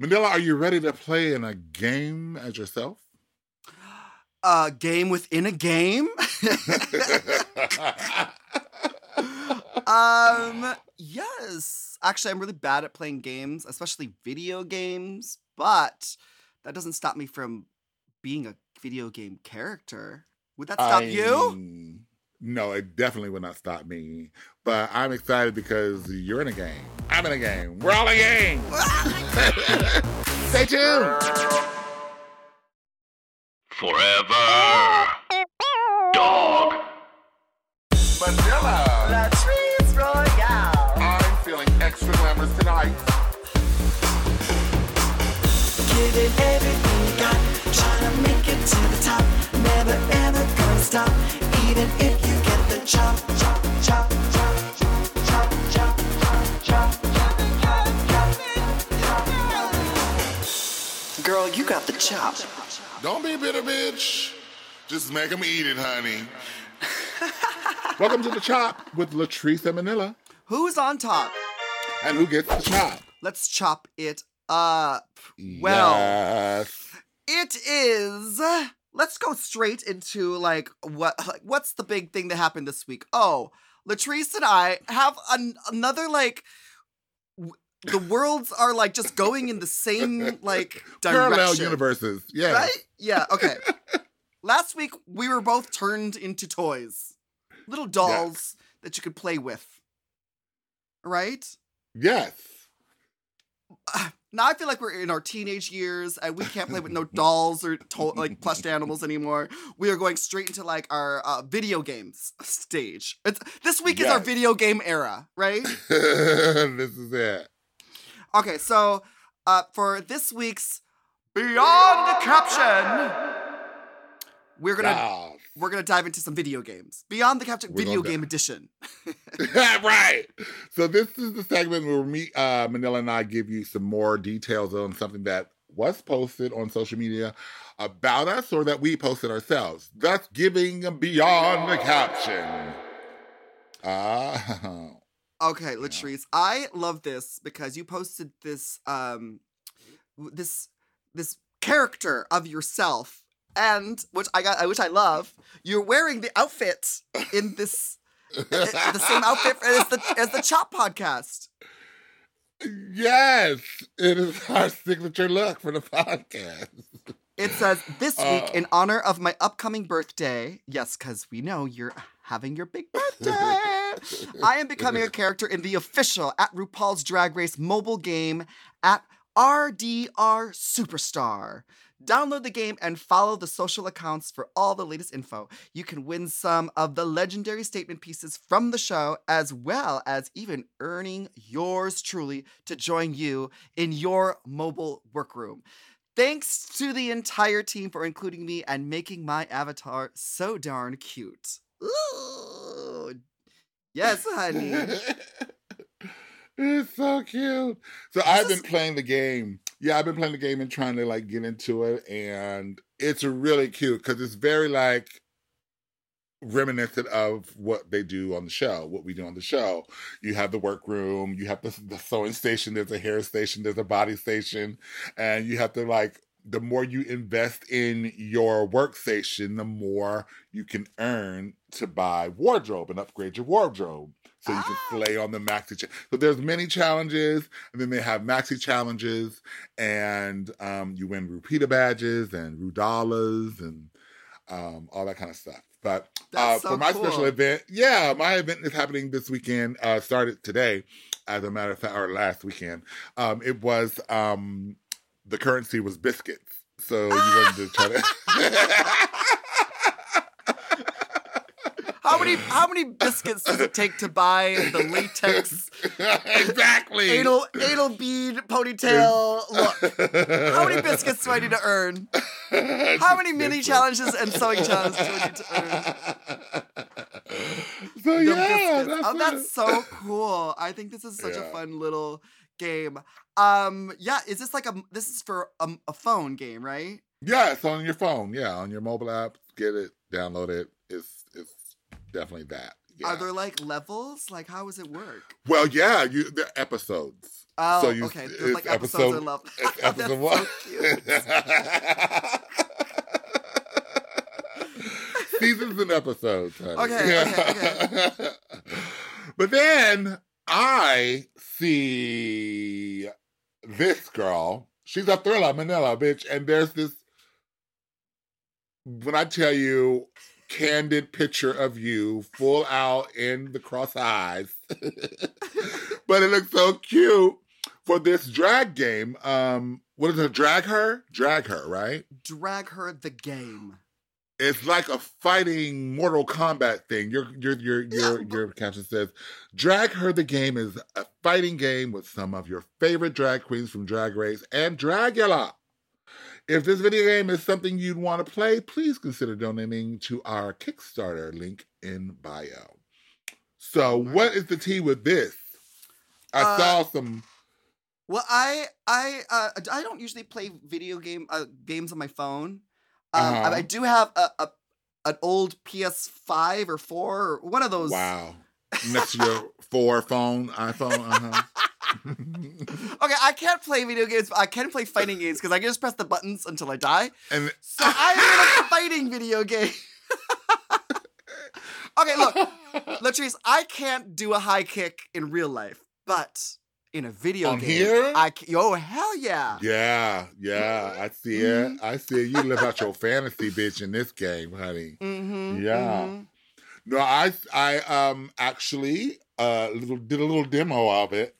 Manila, are you ready to play in a game as yourself? A game within a game? um, yes. Actually, I'm really bad at playing games, especially video games, but that doesn't stop me from being a video game character. Would that stop I- you? No, it definitely would not stop me. But I'm excited because you're in a game. I'm in a game. We're all in a game. Stay tuned. Forever. Dog. Manila. Latrice Royale. I'm feeling extra glamorous tonight. Giving everything you got, trying to make it to the top. Never ever gonna stop, even if Girl, you got the chop. Don't be a bitter bitch. Just make them eat it, honey. Welcome to the Chop with Latrice and Manila. Who's on top? And who gets the chop? Let's chop it up. Well, Yes. it is. Let's go straight into like what like what's the big thing that happened this week? Oh, Latrice and I have an, another like w- the worlds are like just going in the same like direction. Parallel universes. Yeah. Right? Yeah, okay. Last week we were both turned into toys. Little dolls that you could play with. Right? Yes. Now I feel like we're in our teenage years and we can't play with no dolls or to- like plush animals anymore. We are going straight into like our uh, video games stage. It's this week is our video game era, right? this is it. Okay, so uh, for this week's Beyond the Caption, we're gonna we're gonna dive into some video games. Beyond the Caption We're Video Game di- Edition. right. So this is the segment where me, uh, Manila and I give you some more details on something that was posted on social media about us or that we posted ourselves, thus giving beyond the caption. Ah, Okay, Latrice, I love this because you posted this um this this character of yourself and which I got which I love. You're wearing the outfit in this the same outfit as the as the Chop podcast. yes, it is our signature look for the podcast. It says this week Uh. in honor of my upcoming birthday. Yes, cuz we know you're having your big birthday. I am becoming a character in the official at RuPaul's Drag Race mobile game at RDR Superstar. Download the game and follow the social accounts for all the latest info. You can win some of the legendary statement pieces from the show, as well as even earning yours truly to join you in your mobile workroom. Thanks to the entire team for including me and making my avatar so darn cute. Ooh. Yes, honey. it's so cute. So I've is- been playing the game. Yeah, I've been playing the game and trying to like get into it, and it's really cute because it's very like reminiscent of what they do on the show, what we do on the show. You have the workroom, you have the, the sewing station, there's a hair station, there's a body station, and you have to like the more you invest in your workstation, the more you can earn to buy wardrobe and upgrade your wardrobe. So you can Ah. slay on the maxi. Cha- so there's many challenges, and then they have maxi challenges, and um, you win RuPeter badges and Rudalas and um, all that kind of stuff. But uh, so for my cool. special event, yeah, my event is happening this weekend. Uh, started today, as a matter of fact, or last weekend. Um, it was um, the currency was biscuits. So you wanted to try to. How many how many biscuits does it take to buy the latex exactly. anal anal bead ponytail look? How many biscuits do I need to earn? How many mini challenges and sewing challenges do I need to earn? So The yeah, that's oh, that's so cool. I think this is such a fun little game. Um, yeah, is this like a this is for a, a phone game, right? Yeah, it's on your phone. Yeah, on your mobile app. Get it, download it. It's definitely that. Yeah. Are there like levels? Like, how does it work? well, yeah, you they're episodes. Oh, So you- okay. There's like episodes episode- love. It's That's episode so one. Seasons and episodes. honey. Okay, okay, but then I see this girl. She's a thriller, Manila, bitch. And there's this, when I tell you, candid picture of you, full out in the cross eyes. but it looks so cute for this drag game. Um, what is it? Drag her? Drag her, right? Drag her the game. It's like a fighting Mortal Kombat thing. Your your your your your caption says, "Drag Her the Game is a fighting game with some of your favorite drag queens from Drag Race and Dragula." If this video game is something you'd want to play, please consider donating to our Kickstarter link in bio. So, what is the tea with this? I Uh, saw some. Well, I I uh, I don't usually play video game uh, games on my phone. Um, Uh-huh. I do have a, a an old PS5 or four or one of those. Wow. Next to your four phone, iPhone. Uh-huh. Okay, I can't play video games. But I can play fighting games because I can just press the buttons until I die. and So I'm in a fighting video game. okay, look, Latrice, I can't do a high kick in real life, but in a video On game, here? I can. Oh hell yeah! Yeah, yeah, I see it. I see it. You live out your fantasy, bitch, in this game, honey. Mm-hmm, Yeah. No, I, I, um, actually, uh, little did a little demo of it.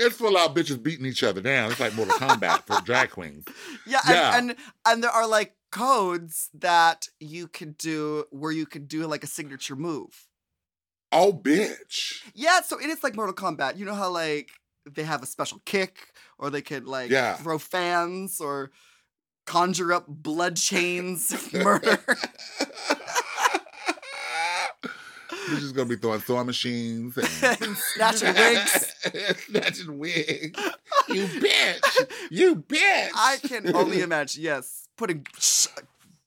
It's full of bitches beating each other down. It's like Mortal Kombat for drag queens. Yeah, Yeah. And, and and there are like codes that you could do where you could do like a signature move. Oh, bitch. Yeah, so it is like Mortal Kombat. You know how like they have a special kick, or they could like Yeah. throw fans or conjure up blood chains of murder. just gonna be throwing sewing machines and and snatching wigs. snatching wigs. You bitch. You bitch. I can only imagine. Yes, putting sh-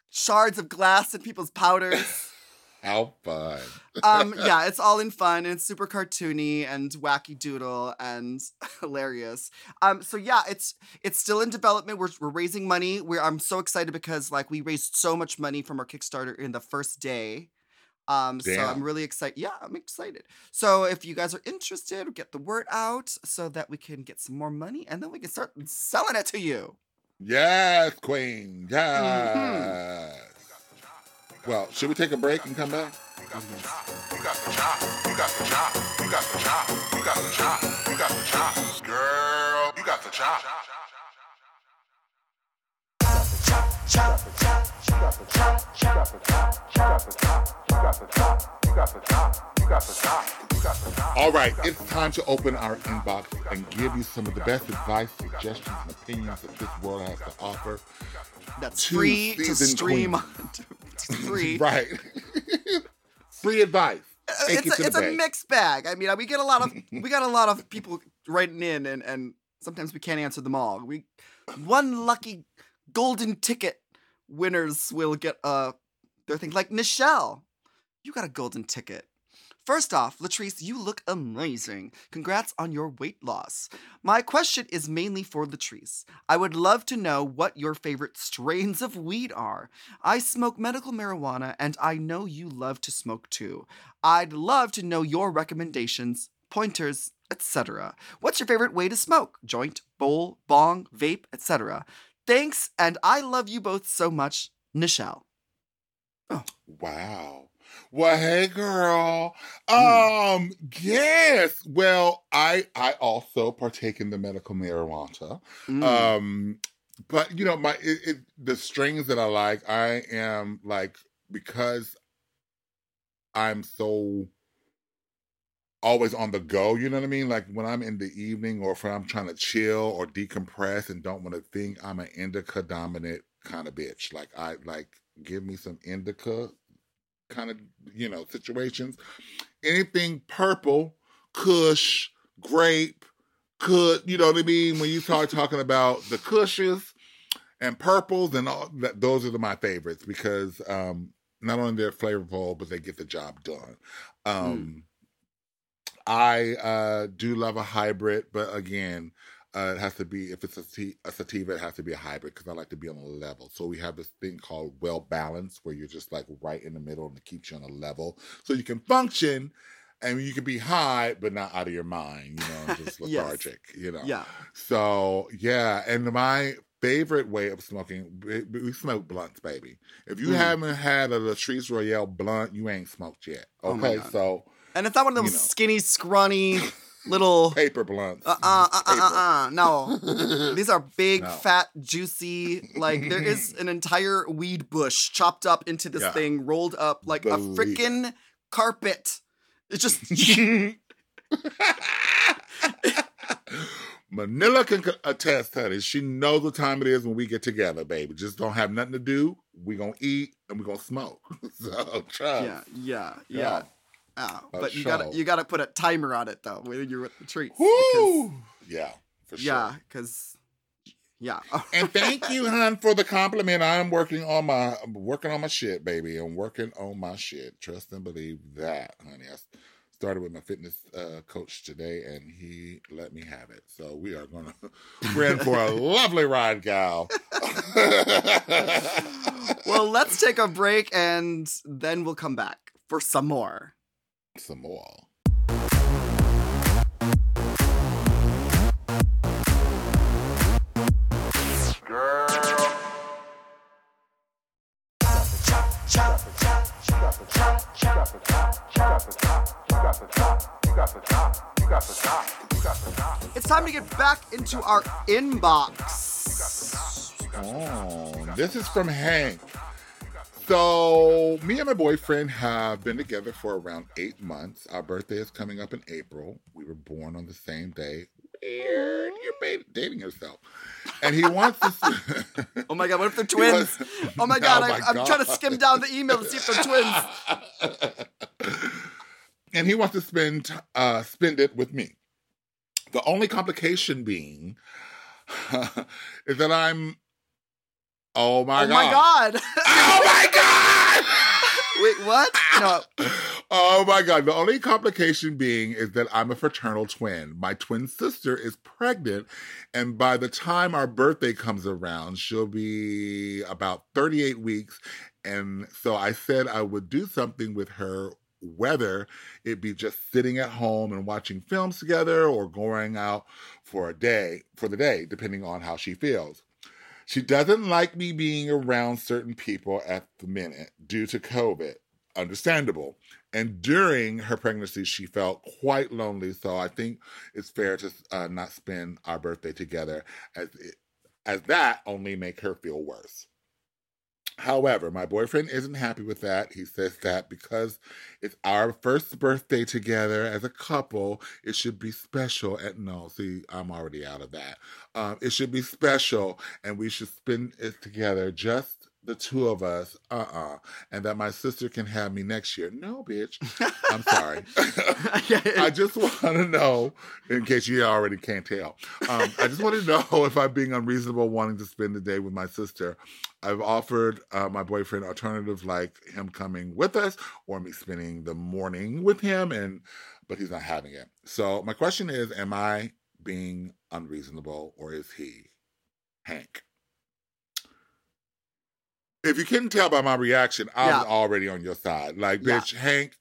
shards of glass in people's powders. How fun. um yeah it's all in fun and it's super cartoony and wacky doodle and hilarious um so yeah it's it's still in development we're, we're raising money we're i'm so excited because like we raised so much money from our kickstarter in the first day um so i'm really excited yeah i'm excited so if you guys are interested get the word out so that we can get some more money and then we can start selling it to you Yes, Queen. Yes. Mm-hmm. Well, should we take a break and come back? You got the shop. You got the chop. You All right, it's time to open our inbox and give you some of the best advice, suggestions, and opinions that this world has to offer. that's Two free to stream free Right. Free advice. Uh, Take it's it a, it's a mixed bag. I mean, uh, we get a lot of we got a lot of people writing in, and and sometimes we can't answer them all. We one lucky golden ticket winners will get uh their thing. Like Michelle, you got a golden ticket. First off, Latrice, you look amazing. Congrats on your weight loss. My question is mainly for Latrice. I would love to know what your favorite strains of weed are. I smoke medical marijuana, and I know you love to smoke too. I'd love to know your recommendations, pointers, etc. What's your favorite way to smoke? Joint, bowl, bong, vape, etc. Thanks, and I love you both so much, Nichelle. Oh. Wow. Well, hey, girl. Hmm. Um, yes. Well, I I also partake in the medical marijuana. Mm. Um, but you know, my it, it, the strings that I like, I am like because I'm so always on the go. You know what I mean? Like when I'm in the evening, or if I'm trying to chill or decompress and don't want to think, I'm an indica dominant kind of bitch. Like I like give me some indica kind of you know situations. Anything purple, Kush, grape, could you know what I mean? When you start talking about the Kushes and purples and all that, those are the, my favorites because um not only they're flavorful, but they get the job done. Um, I uh, do love a hybrid, but again, uh, it has to be if it's a, t- a sativa, it has to be a hybrid because I like to be on a level. So we have this thing called well balanced, where you're just like right in the middle and it keeps you on a level, so you can function. And you can be high, but not out of your mind, you know, just Yes. lethargic, you know. Yeah. So yeah, and my favorite way of smoking, we, smoke blunts, baby. If you Mm. haven't had a Latrice Royale blunt, you ain't smoked yet. Oh Okay, God. so And it's not one of those You know. skinny, scrawny little. paper blunts. Uh uh uh uh uh. uh. No. These are big, No. fat, juicy. Like there is an entire weed bush chopped up into this Yeah. thing, rolled up like a Believe it. freaking carpet. It's just Manila can attest, honey. She knows what time it is when we get together, baby. Just don't have nothing to do. We gonna eat and we gonna smoke. so trust. yeah, yeah, yeah. Yeah. For but you gotta you gotta put a timer on it though when you're with the treats. Woo! Yeah, for Because, sure. yeah, because yeah. And thank you, hon, for the compliment. I'm working on my I'm working on my shit, baby. I'm working on my shit. Trust and believe that, honey. I started with my fitness uh, coach today, and he let me have it. So we are gonna we're in for a lovely ride, gal. well, let's take a break and then we'll come back for some more. Some more. It's time to get back into our inbox. Oh, this is from Hank. So, me and my boyfriend have been together for around eight months. Our birthday is coming up in April. We were born on the same day. Weird. You're dating yourself. And he wants to. Oh my god, what if they're twins? was- Oh my god, Oh I, my I'm trying to skim down the email to see if they're twins. and he wants to spend uh, spend it with me. The only complication being is that I'm. Oh, oh my god. oh god! my god. Oh my god! Wait, what? No. Oh my god. The only complication being is that I'm a fraternal twin. My twin sister is pregnant, and by the time our birthday comes around, she'll be about 38 weeks. And so I said I would do something with her, whether it be just sitting at home and watching films together or going out for a day, for the day, depending on how she feels. She doesn't like me being around certain people at the minute due to COVID. Understandable. And during her pregnancy, she felt quite lonely. So I think it's fair to uh, not spend our birthday together, as it, as that only make her feel worse. However, my boyfriend isn't happy with that. He says that because it's our first birthday together as a couple, it should be special. And no, see, I'm already out of that. Um, it should be special, and we should spend it together, just the two of us. Uh uh And that my sister can have me next year. No, bitch. I'm sorry. I just want to know, in case you already can't tell, um, I just want to know if I'm being unreasonable wanting to spend the day with my sister. I've offered uh, my boyfriend alternatives like him coming with us or me spending the morning with him, and but he's not having it. So my question is, am I being unreasonable or is he, Hank? If you couldn't tell by my reaction, I was Yeah. already on your side. Like, Yeah. bitch, Hank,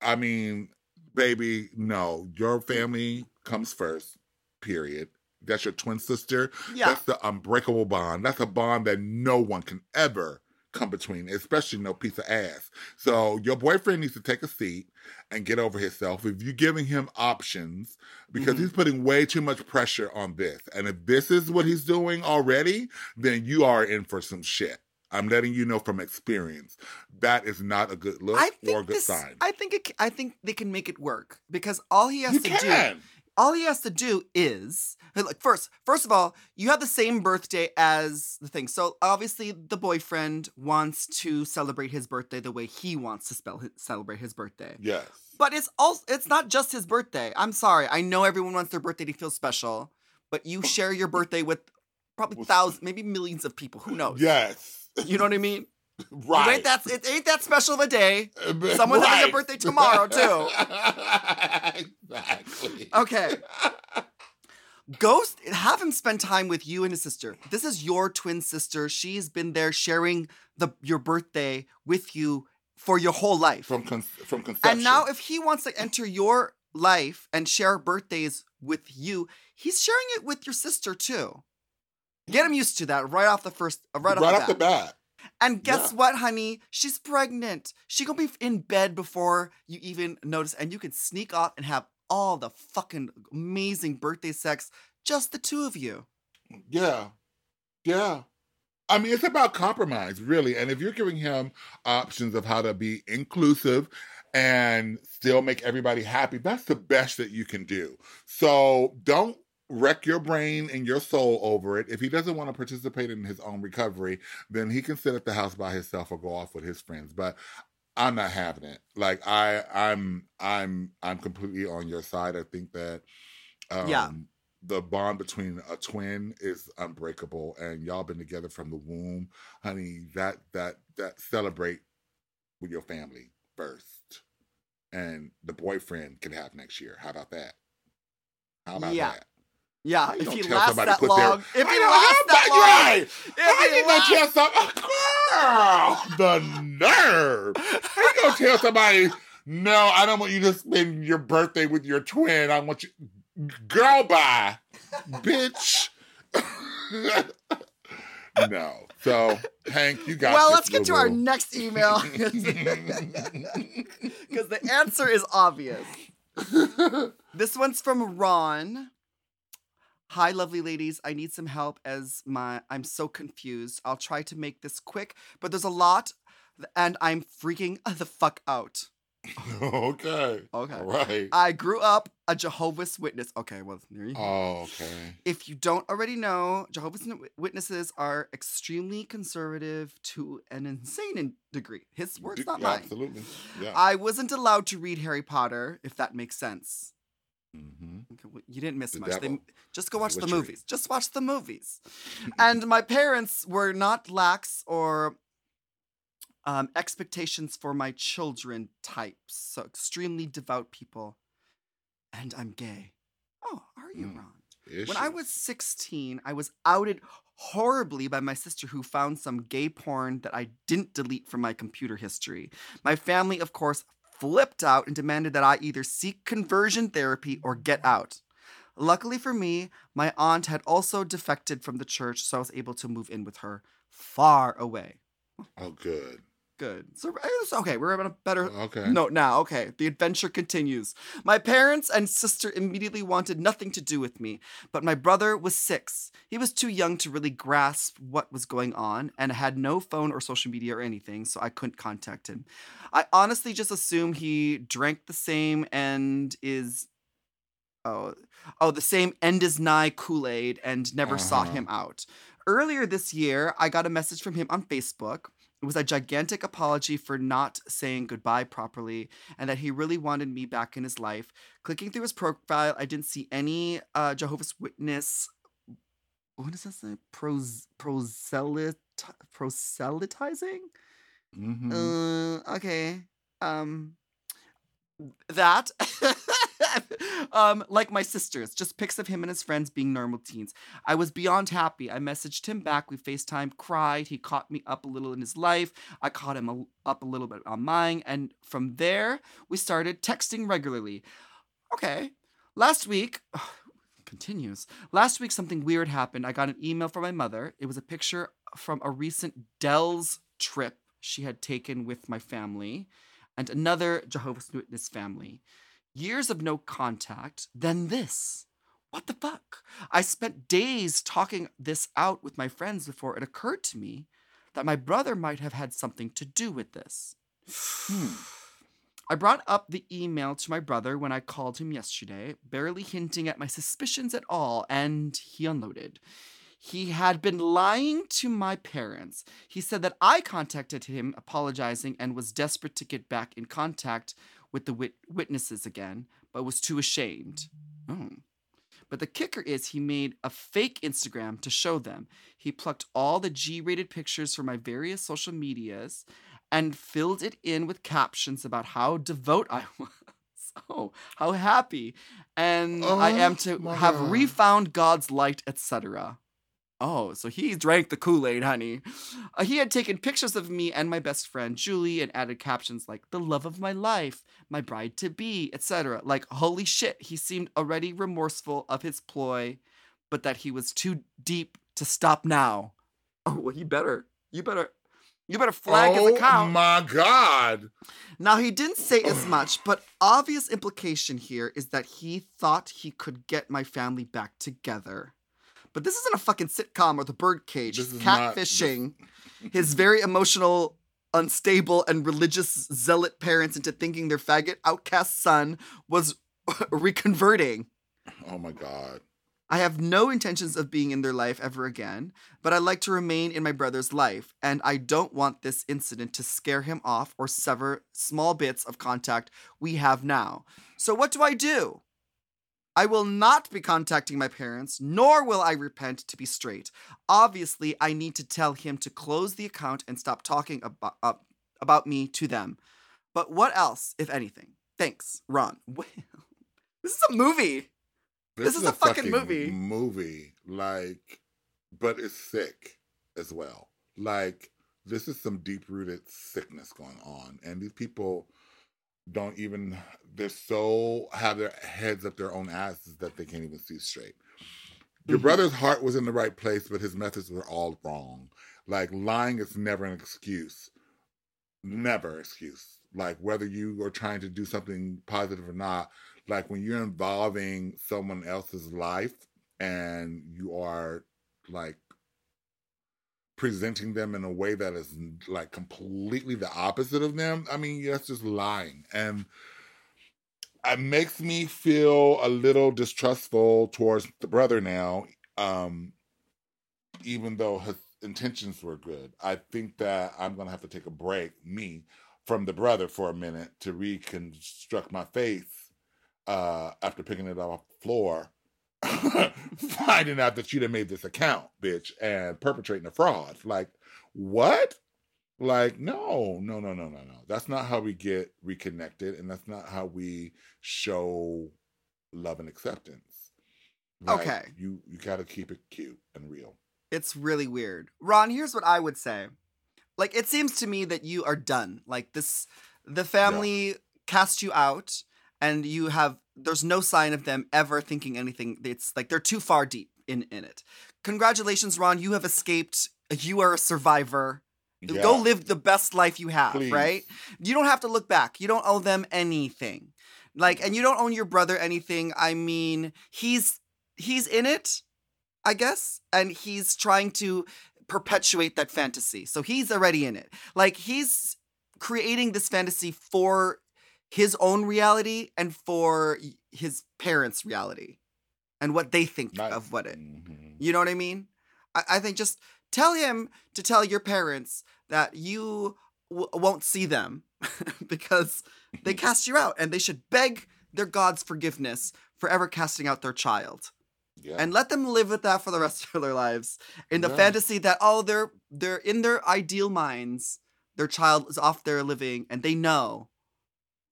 I mean, baby, no, your family comes first, period. That's your twin sister. yeah. That's the unbreakable bond. That's a bond that no one can ever come between, especially no piece of ass. So your boyfriend needs to take a seat and get over himself. If you're giving him options, because Mhm. he's putting way too much pressure on this. And if this is what he's doing already, then you are in for some shit. I'm letting you know from experience. That is not a good look or a good this, sign. I think it, I think they can make it work because all he has you to can. do all he has to do is like first first of all you have the same birthday as the thing so obviously the boyfriend wants to celebrate his birthday the way he wants to spell his, celebrate his birthday Yes. but it's also it's not just his birthday i'm sorry i know everyone wants their birthday to feel special but you share your birthday with probably thousands maybe millions of people who knows Yes. You know what i mean right. Ain't that it ain't that special of a day? Someone's having a birthday tomorrow, too. exactly. Okay. Ghost, have him spend time with you and his sister. This is your twin sister. She's been there sharing the your birthday with you for your whole life. From con- from conception. and now, if he wants to enter your life and share birthdays with you, he's sharing it with your sister too. Get him used to that right off the first, uh, right, right off, off the the bat. bat. And guess Yeah. what, honey? She's pregnant. She gonna be in bed before you even notice, and you can sneak off and have all the fucking amazing birthday sex, just the two of you. Yeah. Yeah. I mean, it's about compromise, really. And if you're giving him options of how to be inclusive and still make everybody happy, that's the best that you can do. So don't wreck your brain and your soul over it. If he doesn't want to participate in his own recovery, then he can sit at the house by himself or go off with his friends. But I'm not having it. Like I, I'm, I'm, I'm completely on your side. I think that, um, Yeah. the bond between a twin is unbreakable, and y'all been together from the womb, honey. That that that celebrate with your family first, and the boyfriend can have next year. How about that? How about Yeah. that? Yeah, you if he lasts that put their- long, if he lasts that long, right. if you gonna tell some girl the nerve? How you gonna tell somebody? No, I don't want you to spend your birthday with your twin. I want you, girl, bye, bitch. no. So Hank, you got. well, let's get to our next email because the answer is obvious. This one's from Ron. Hi, lovely ladies. I need some help as my I'm so confused. I'll try to make this quick, but there's a lot, and I'm freaking the fuck out. okay. Okay. All right. I grew up a Jehovah's Witness. Okay, well, there you go. Oh, okay. If you don't already know, Jehovah's Witnesses are extremely conservative to an insane degree. His words, not yeah, mine. Absolutely. Yeah. I wasn't allowed to read Harry Potter, if that makes sense. You didn't miss The much. They, just go watch the movies. Just watch the movies. and my parents were not lax or um, expectations for my children types. So extremely devout people. And I'm gay. Oh, are you, Mm. Ron? When I was 16, I was outed horribly by my sister who found some gay porn that I didn't delete from my computer history. My family, of course, flipped out and demanded that I either seek conversion therapy or get out. Luckily for me, my aunt had also defected from the church, so I was able to move in with her far away. oh, good. Good. So it's okay. We're on a better Okay. note now. Okay. The adventure continues. My parents and sister immediately wanted nothing to do with me, but my brother was six. He was too young to really grasp what was going on and had no phone or social media or anything, so I couldn't contact him. I honestly just assume he drank the same and is. Oh, oh, the same end is nigh Kool Aid and never sought Uh-huh. him out. Earlier this year, I got a message from him on Facebook. It was a gigantic apology for not saying goodbye properly and that he really wanted me back in his life. Clicking through his profile, I didn't see any uh, Jehovah's Witness. What does that say? Pros, proselyt, proselytizing? hmm Uh, okay. Um, that. um, like my sisters, just pics of him and his friends being normal teens. I was beyond happy. I messaged him back. We FaceTime, cried. He caught me up a little in his life. I caught him a, up a little bit on mine. And from there, we started texting regularly. Okay. Last week, continues. Last week, something weird happened. I got an email from my mother. It was a picture from a recent Dell's trip she had taken with my family and another Jehovah's Witness family. Years of no contact, then this. What the fuck? I spent days talking this out with my friends before it occurred to me that my brother might have had something to do with this. Hmm. I brought up the email to my brother when I called him yesterday, barely hinting at my suspicions at all, and he unloaded. He had been lying to my parents. He said that I contacted him apologizing and was desperate to get back in contact with the wit- witnesses again, but was too ashamed. Oh. But the kicker is he made a fake Instagram to show them. He plucked all the G rated pictures from my various social medias and filled it in with captions about how devout I was. Oh, how happy and I am Oh to have God. refound God's light, etc. Oh, so he drank the Kool Aid, honey. Uh, he had taken pictures of me and my best friend Julie and added captions like "the love of my life," "my bride to be," etc. Like, holy shit, he seemed already remorseful of his ploy, but that he was too deep to stop now. Oh, well, he better. You better. You better flag oh his account. Oh my God. Now, he didn't say as much, but obvious implication here is that he thought he could get my family back together. But this isn't a fucking sitcom or the birdcage. Is not- catfishing his very emotional, unstable, and religious zealot parents into thinking their faggot outcast son was reconverting. Oh my God. I have no intentions of being in their life ever again, but I'd like to remain in my brother's life, and I don't want this incident to scare him off or sever small bits of contact we have now. So, what do I do? I will not be contacting my parents, nor will I repent to be straight. Obviously, I need to tell him to close the account and stop talking about, uh, about me to them. But what else, if anything? Thanks, Ron. Well, this is a movie. This is a fucking movie. Movie, like, but it's sick as well. Like, this is some deep rooted sickness going on, and these people don't even. They're so have their heads up their own asses that they can't even see straight. Your Mhm. brother's heart was in the right place, but his methods were all wrong. Like lying is never an excuse. Never excuse. Like whether you are trying to do something positive or not, like when you're involving someone else's life and you are like presenting them in a way that is like completely the opposite of them, I mean, that's just lying. And it makes me feel a little distrustful towards the brother now, um, even though his intentions were good. I think that I'm going to have to take a break, me, from the brother for a minute to reconstruct my faith uh, after picking it off the floor, finding out that you done made this account, bitch, and perpetrating a fraud. Like, what? Like, no, no, no, no, no, no. That's not how we get reconnected, and that's not how we show love and acceptance. Like, Okay. You you gotta keep it cute and real. It's really weird. Ron, here's what I would say. Like, it seems to me that you are done. Like, this, the family cast you out, and you have, there's no sign of them ever thinking anything. It's like they're too far deep in, in it. Congratulations, Ron. You have escaped. You are a survivor. Yeah. Go live the best life you have, Please. right? You don't have to look back. You don't owe them anything. Like, and you don't owe your brother anything. I mean, he's he's in it, I guess, and he's trying to perpetuate that fantasy. So he's already in it. Like he's creating this fantasy for his own reality and for his parents' reality and what they think Not- of what it. Mhm. You know what I mean? I, I think just tell him to tell your parents that you w- won't see them because they cast you out and they should beg their God's forgiveness for ever casting out their child Yeah. and let them live with that for the rest of their lives in the Yeah. fantasy that oh they're they're in their ideal minds their child is off there living and they know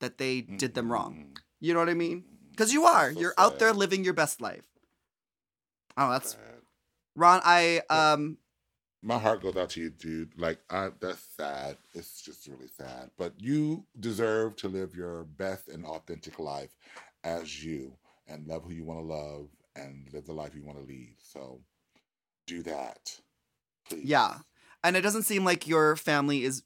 that they did them wrong Mhm. you know what i mean because you are So you're out there living your best life oh that's Sad. ron i um my heart goes out to you, dude. Like, I, that's sad. It's just really sad. But you deserve to live your best and authentic life as you and love who you want to love and live the life you want to lead. So do that. Please. Yeah. And it doesn't seem like your family is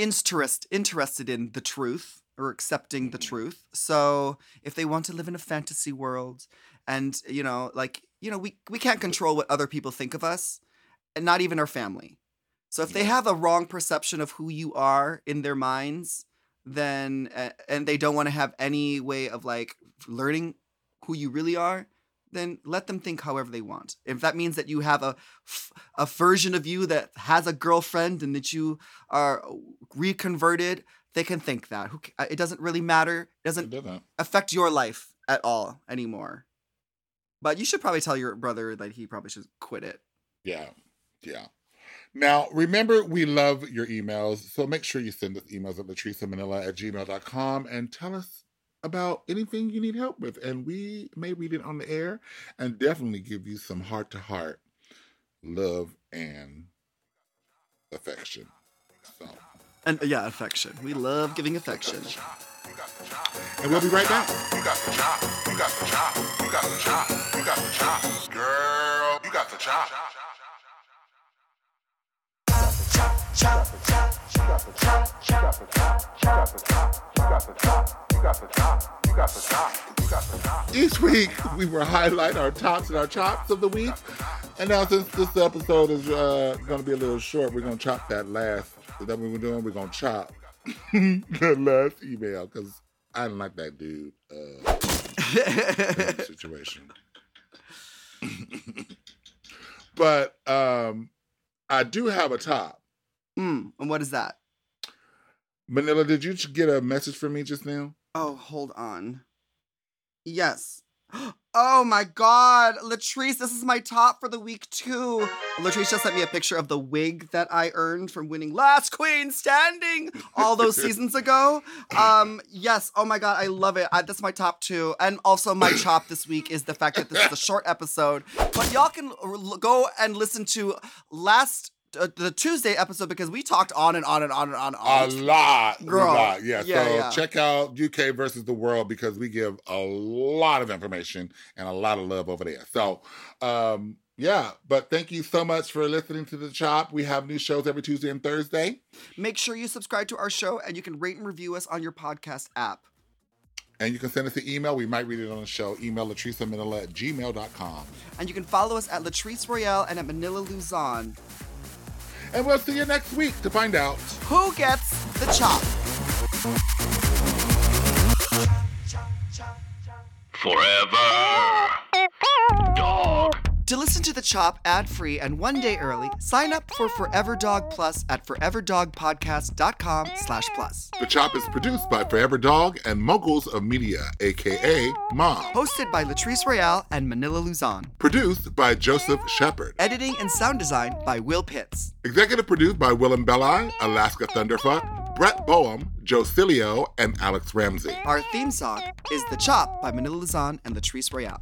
interest interested in the truth or accepting the Mhm. truth. So if they want to live in a fantasy world and you know, like, you know, we we can't control what other people think of us, and not even our family. So if they have a wrong perception of who you are in their minds, then uh, and they don't want to have any way of like learning who you really are, then let them think however they want. If that means that you have a, a version of you that has a girlfriend and that you are reconverted, they can think that. It doesn't really matter. It doesn't. affect your life at all anymore. But you should probably tell your brother that he probably should quit it. Yeah. Yeah. Now, remember, we love your emails. So make sure you send us emails at latricemanila at gmail.com and tell us about anything you need help with. And we may read it on the air and definitely give you some heart to heart love and affection. So, And uh, yeah, affection. We love giving affection. and we'll be right back. You got the chop. You got the chop. You got the chop. You got the chop. Girl, you got the chop. Each week, we will highlight our tops and our chops of the week. And now, since this episode is uh, going to be a little short, we're going to chop that last. That we were doing? We're going to chop the last email because I didn't like that dude uh, situation. but um, I do have a top. Mm, and what is that? Manila, did you get a message from me just now? Oh, hold on. Yes. Oh my god, Latrice, this is my top for the week too. Latrice just sent me a picture of the wig that I earned from winning Last Queen Standing all those seasons ago. Um, yes, oh my god, I love it. I, that's my top two. And also my chop this week is the fact that this is a short episode, but y'all can l- go and listen to last uh, the Tuesday episode because we talked on and on and on and on. A on. lot, Girl. a lot. Yeah. Yeah, so yeah. check out UK versus the world because we give a lot of information and a lot of love over there. So, um, yeah. But thank you so much for listening to the Chop. We have new shows every Tuesday and Thursday, Make sure you subscribe to our show and you can rate and review us on your podcast app. and you can send us an email. We might read it on the show. Email Latrice Manila at gmail.com. And you can follow us at Latrice Royale and at Manila Luzon. And we'll see you next week to find out. Who gets the chop? Forever. Dog. To listen to the chop ad-free and one day early, sign up for Forever Dog Plus at foreverdogpodcast.com slash plus. The Chop is produced by Forever Dog and Moguls of Media, aka Mom. Hosted by Latrice Royale and Manila Luzon. Produced by Joseph Shepard. Editing and sound design by Will Pitts. Executive produced by Willam Belli, Alaska Thunderfuck, Brett Boehm, Joe Cilio, and Alex Ramsey. Our theme song is The Chop by Manila Luzon and Latrice Royale.